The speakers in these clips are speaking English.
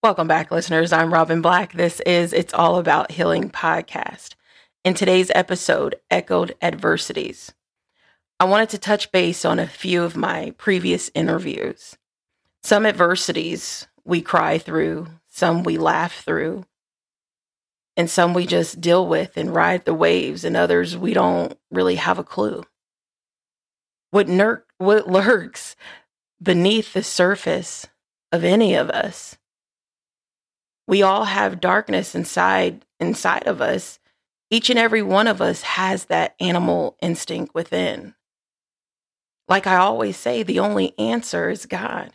Welcome back, listeners. I'm Robin Black. This is It's All About Healing podcast. In today's episode, Echoed Adversities, I wanted to touch base on a few of my previous interviews. Some adversities we cry through, some we laugh through, and some we just deal with and ride the waves, and others we don't really have a clue. What, ner- what lurks beneath the surface of any of us we all have darkness inside inside of us. Each and every one of us has that animal instinct within. Like I always say, the only answer is God.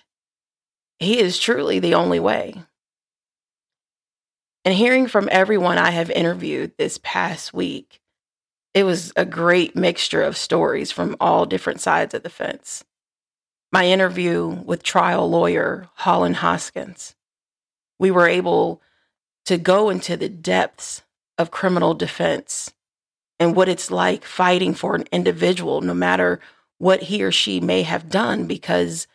He is truly the only way. And hearing from everyone I have interviewed this past week, it was a great mixture of stories from all different sides of the fence. My interview with trial lawyer Holland Hoskins, we were able to go into the depths of criminal defense and what it's like fighting for an individual, no matter what he or she may have done, because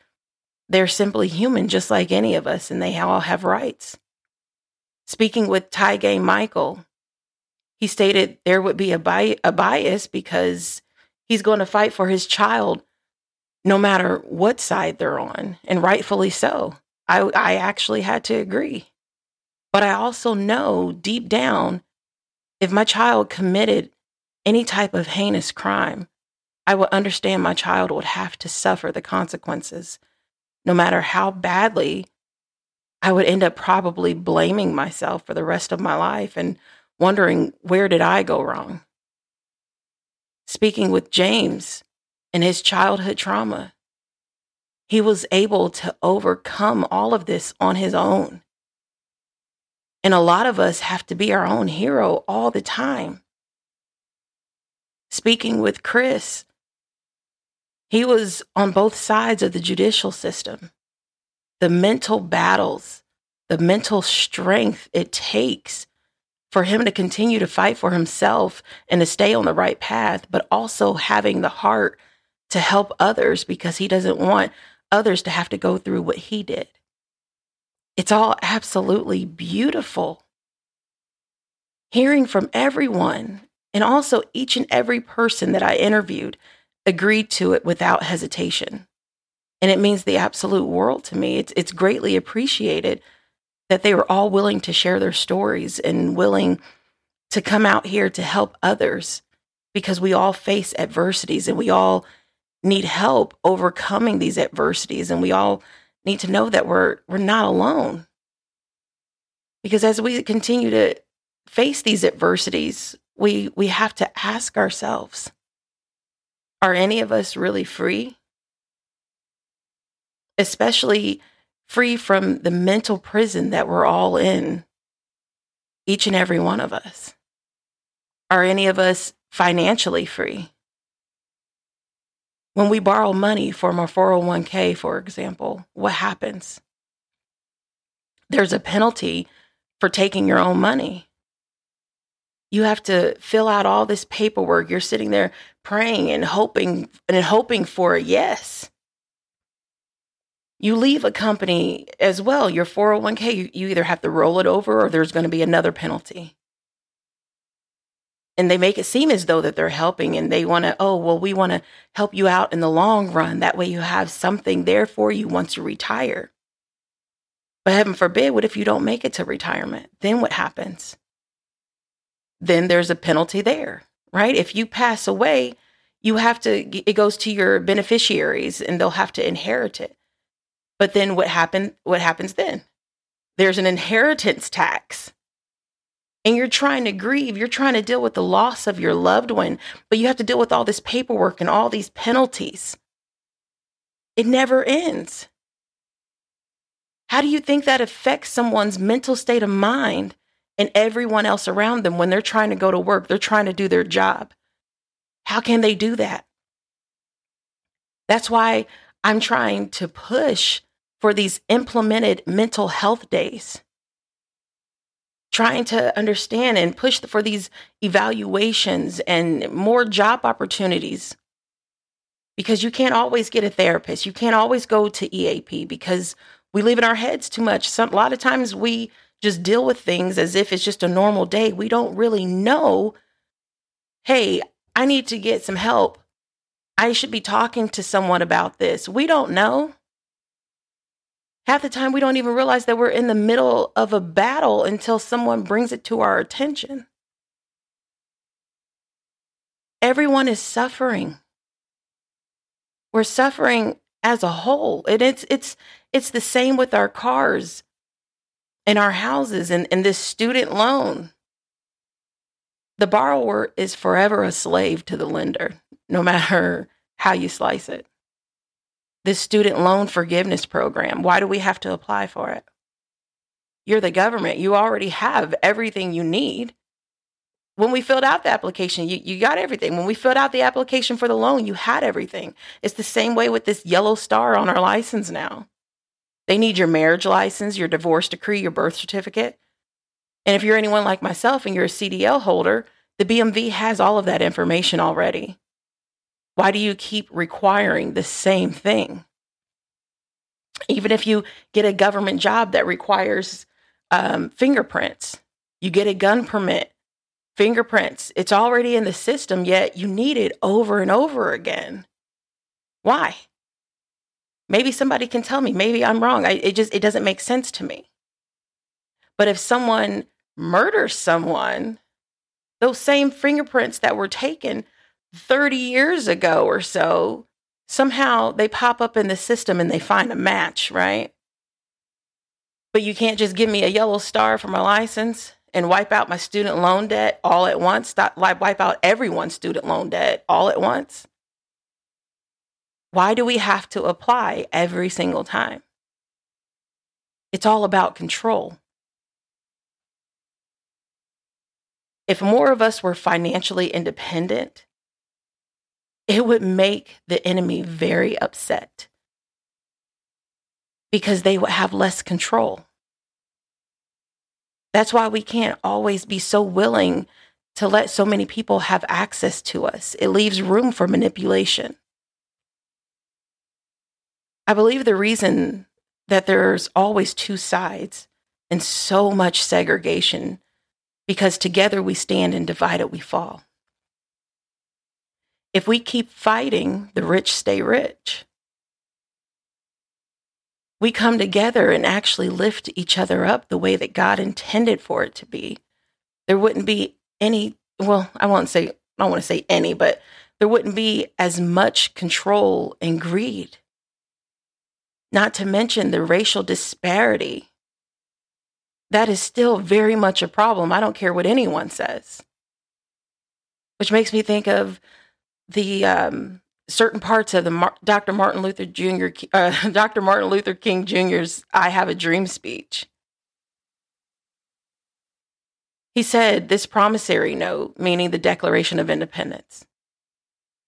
they're simply human, just like any of us, and they all have rights. Speaking with Tyga Michael, he stated there would be a, bi- a bias because he's going to fight for his child no matter what side they're on, and rightfully so. I, I actually had to agree. But I also know deep down, if my child committed any type of heinous crime, I would understand my child would have to suffer the consequences, no matter how badly I would end up probably blaming myself for the rest of my life and wondering where did I go wrong? Speaking with James and his childhood trauma, he was able to overcome all of this on his own. And a lot of us have to be our own hero all the time. Speaking with Chris, he was on both sides of the judicial system. The mental battles, the mental strength it takes for him to continue to fight for himself and to stay on the right path, but also having the heart to help others because he doesn't want others to have to go through what he did. It's all absolutely beautiful. Hearing from everyone, and also each and every person that I interviewed agreed to it without hesitation. And it means the absolute world to me. It's, it's greatly appreciated that they were all willing to share their stories and willing to come out here to help others because we all face adversities and we all need help overcoming these adversities and we all need to know that we're we're not alone. Because as we continue to face these adversities we we have to ask ourselves are any of us really free? Especially free from the mental prison that we're all in each and every one of us. Are any of us financially free when we borrow money from our 401k, for example, what happens? There's a penalty for taking your own money. You have to fill out all this paperwork. You're sitting there praying and hoping and hoping for a yes. You leave a company as well, your 401k, you, you either have to roll it over or there's going to be another penalty and they make it seem as though that they're helping and they want to oh well we want to help you out in the long run. That way you have something there for you once you retire. But heaven forbid what if you don't make it to retirement? Then what happens? Then there's a penalty there right? If you pass away you have to it goes to your beneficiaries and they'll have to inherit it. But then what happened what happens then? There's an inheritance tax and you're trying to grieve, you're trying to deal with the loss of your loved one, but you have to deal with all this paperwork and all these penalties. It never ends. How do you think that affects someone's mental state of mind and everyone else around them when they're trying to go to work? They're trying to do their job. How can they do that? That's why I'm trying to push for these implemented mental health days trying to understand and push for these evaluations and more job opportunities because you can't always get a therapist. You can't always go to EAP because We live in our heads too much. Some, a lot of times we just deal with things as if it's just a normal day. We don't really know, hey, I need to get some help. I should be talking to someone about this. We don't know. Half the time, we don't even realize that we're in the middle of a battle until someone brings it to our attention. Everyone is suffering. We're suffering as a whole. And it's it's it's the same with our cars and our houses and, and this student loan. The borrower is forever a slave to the lender, no matter how you slice it. This student loan forgiveness program, why do we have to apply for it? You're the government. You already have everything you need when we filled out the application, you, you got everything. When we filled out the application for the loan, you had everything. It's the same way with this yellow star on our license now. They need your marriage license, your divorce decree, your birth certificate. And if you're anyone like myself and you're a CDL holder, the BMV has all of that information already. Why do you keep requiring the same thing? Even if you get a government job that requires um, fingerprints, you get a gun permit fingerprints. It's already in the system, yet you need it over and over again. Why? Maybe somebody can tell me. Maybe I'm wrong. I, it just it doesn't make sense to me. But if someone murders someone, those same fingerprints that were taken 30 years ago or so, somehow they pop up in the system and they find a match, right? But you can't just give me a yellow star for my license and wipe out my student loan debt all at once, stop, wipe out everyone's student loan debt all at once? Why do we have to apply every single time? It's all about control. If more of us were financially independent, it would make the enemy very upset because they would have less control. That's why we can't always be so willing to let so many people have access to us. It leaves room for manipulation. I believe the reason that there's always two sides and so much segregation because together we stand and divided we fall. If we keep fighting, the rich stay rich we come together and actually lift each other up the way that God intended for it to be, there wouldn't be any, well, I won't say, I don't want to say any, but there wouldn't be as much control and greed. Not to mention the racial disparity. That is still very much a problem. I don't care what anyone says. Which makes me think of the um, certain parts of the Mar- Dr. Martin Luther Jr. Uh, Dr. Martin Luther King Jr.'s "I Have a Dream" speech. He said this promissory note, meaning the Declaration of Independence.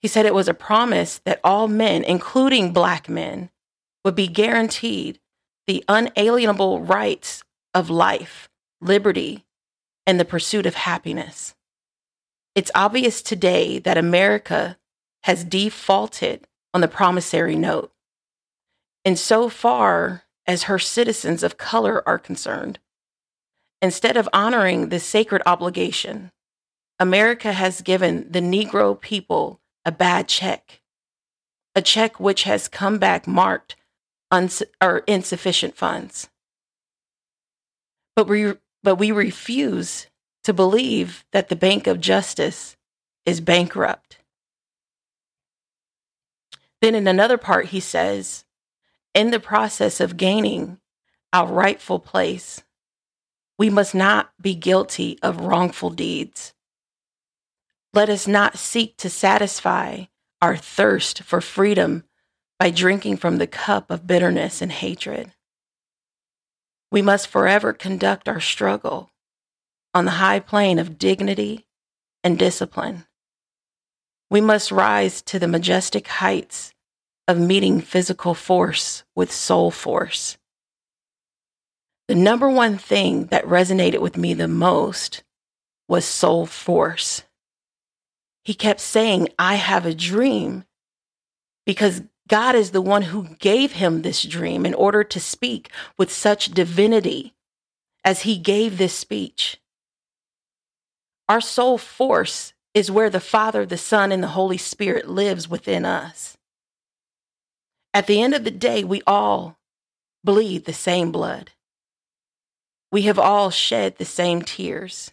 He said it was a promise that all men, including black men, would be guaranteed the unalienable rights of life, liberty, and the pursuit of happiness. It's obvious today that America has defaulted on the promissory note. And so far as her citizens of color are concerned, instead of honoring this sacred obligation, America has given the Negro people a bad check, a check which has come back marked uns- or insufficient funds. But we, but we refuse to believe that the Bank of Justice is bankrupt. Then in another part, he says, in the process of gaining our rightful place, we must not be guilty of wrongful deeds. Let us not seek to satisfy our thirst for freedom by drinking from the cup of bitterness and hatred. We must forever conduct our struggle on the high plane of dignity and discipline. We must rise to the majestic heights of meeting physical force with soul force. The number one thing that resonated with me the most was soul force. He kept saying, I have a dream because God is the one who gave him this dream in order to speak with such divinity as he gave this speech. Our soul force is where the Father, the Son, and the Holy Spirit lives within us. At the end of the day, we all bleed the same blood. We have all shed the same tears.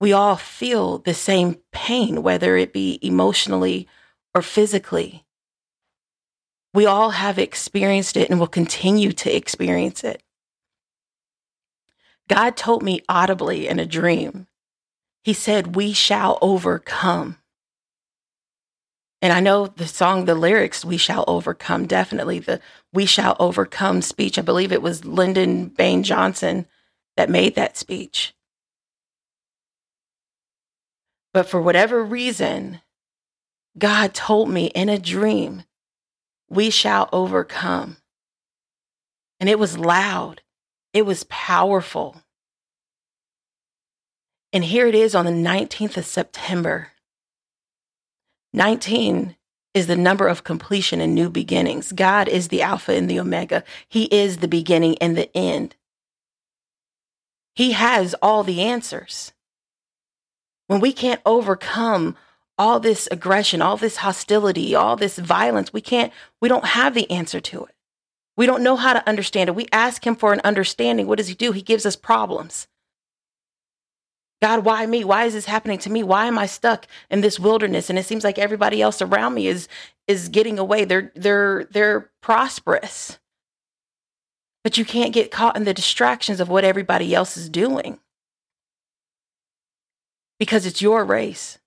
We all feel the same pain, whether it be emotionally or physically. We all have experienced it and will continue to experience it. God told me audibly in a dream, He said, We shall overcome. And I know the song, the lyrics, We Shall Overcome, definitely the We Shall Overcome speech. I believe it was Lyndon Baines Johnson that made that speech. But for whatever reason, God told me in a dream, We shall overcome. And it was loud, it was powerful. And here it is on the 19th of September. 19 is the number of completion and new beginnings. God is the Alpha and the Omega. He is the beginning and the end. He has all the answers. When we can't overcome all this aggression, all this hostility, all this violence, we can't, we don't have the answer to it. We don't know how to understand it. We ask Him for an understanding. What does He do? He gives us problems. God, why me? Why is this happening to me? Why am I stuck in this wilderness? And it seems like everybody else around me is is getting away. They're they're they're prosperous. But you can't get caught in the distractions of what everybody else is doing. Because it's your race.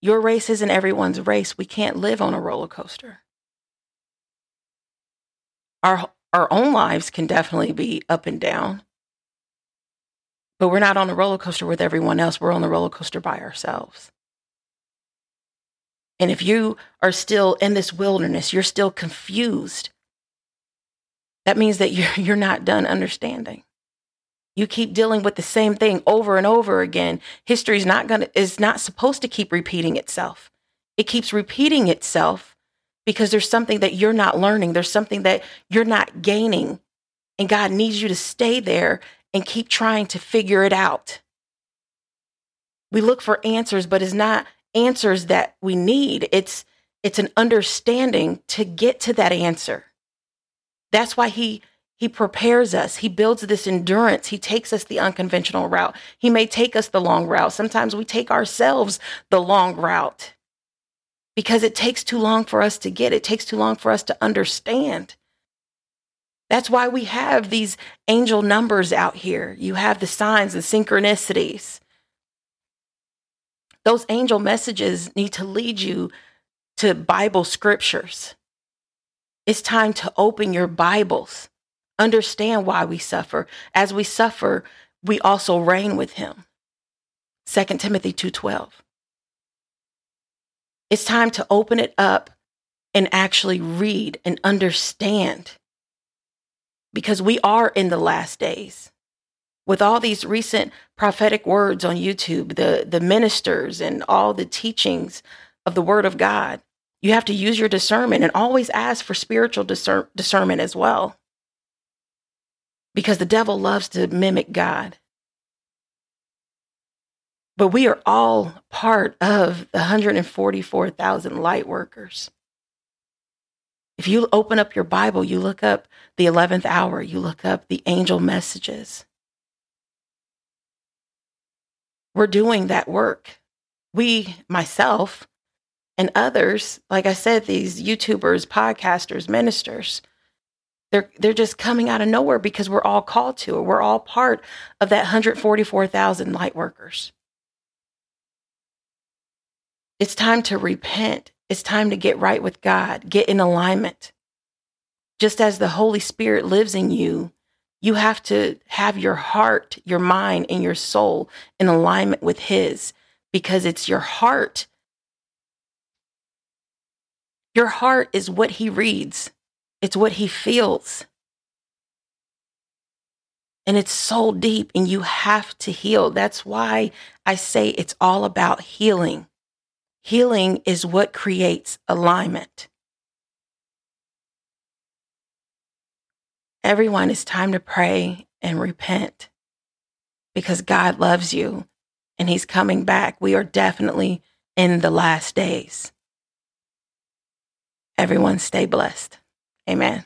Your race isn't everyone's race. We can't live on a roller coaster. Our our own lives can definitely be up and down but we're not on a roller coaster with everyone else. We're on the roller coaster by ourselves. And if you are still in this wilderness, you're still confused. That means that you're, you're not done understanding. You keep dealing with the same thing over and over again. History is not going to is not supposed to keep repeating itself. It keeps repeating itself because there's something that you're not learning. There's something that you're not gaining. And God needs you to stay there and keep trying to figure it out. We look for answers, but it's not answers that we need. It's it's an understanding to get to that answer. That's why he he prepares us. He builds this endurance. He takes us the unconventional route. He may take us the long route. Sometimes we take ourselves the long route because it takes too long for us to get. It takes too long for us to understand. That's why we have these angel numbers out here. You have the signs and synchronicities. Those angel messages need to lead you to Bible scriptures. It's time to open your Bibles. Understand why we suffer. As we suffer, we also reign with him. 2 Timothy 2:12. It's time to open it up and actually read and understand because we are in the last days. With all these recent prophetic words on YouTube, the, the ministers and all the teachings of the word of God, you have to use your discernment and always ask for spiritual discern- discernment as well. Because the devil loves to mimic God. But we are all part of the 144,000 light workers. If you open up your Bible, you look up the 11th hour, you look up the angel messages. We're doing that work. We, myself, and others, like I said, these YouTubers, podcasters, ministers, they're, they're just coming out of nowhere because we're all called to it. We're all part of that 144,000 light workers. It's time to repent it's time to get right with God, get in alignment. Just as the Holy Spirit lives in you, you have to have your heart, your mind, and your soul in alignment with His because it's your heart. Your heart is what He reads, it's what He feels. And it's so deep, and you have to heal. That's why I say it's all about healing Healing is what creates alignment. Everyone, it's time to pray and repent because God loves you and He's coming back. We are definitely in the last days. Everyone, stay blessed. Amen.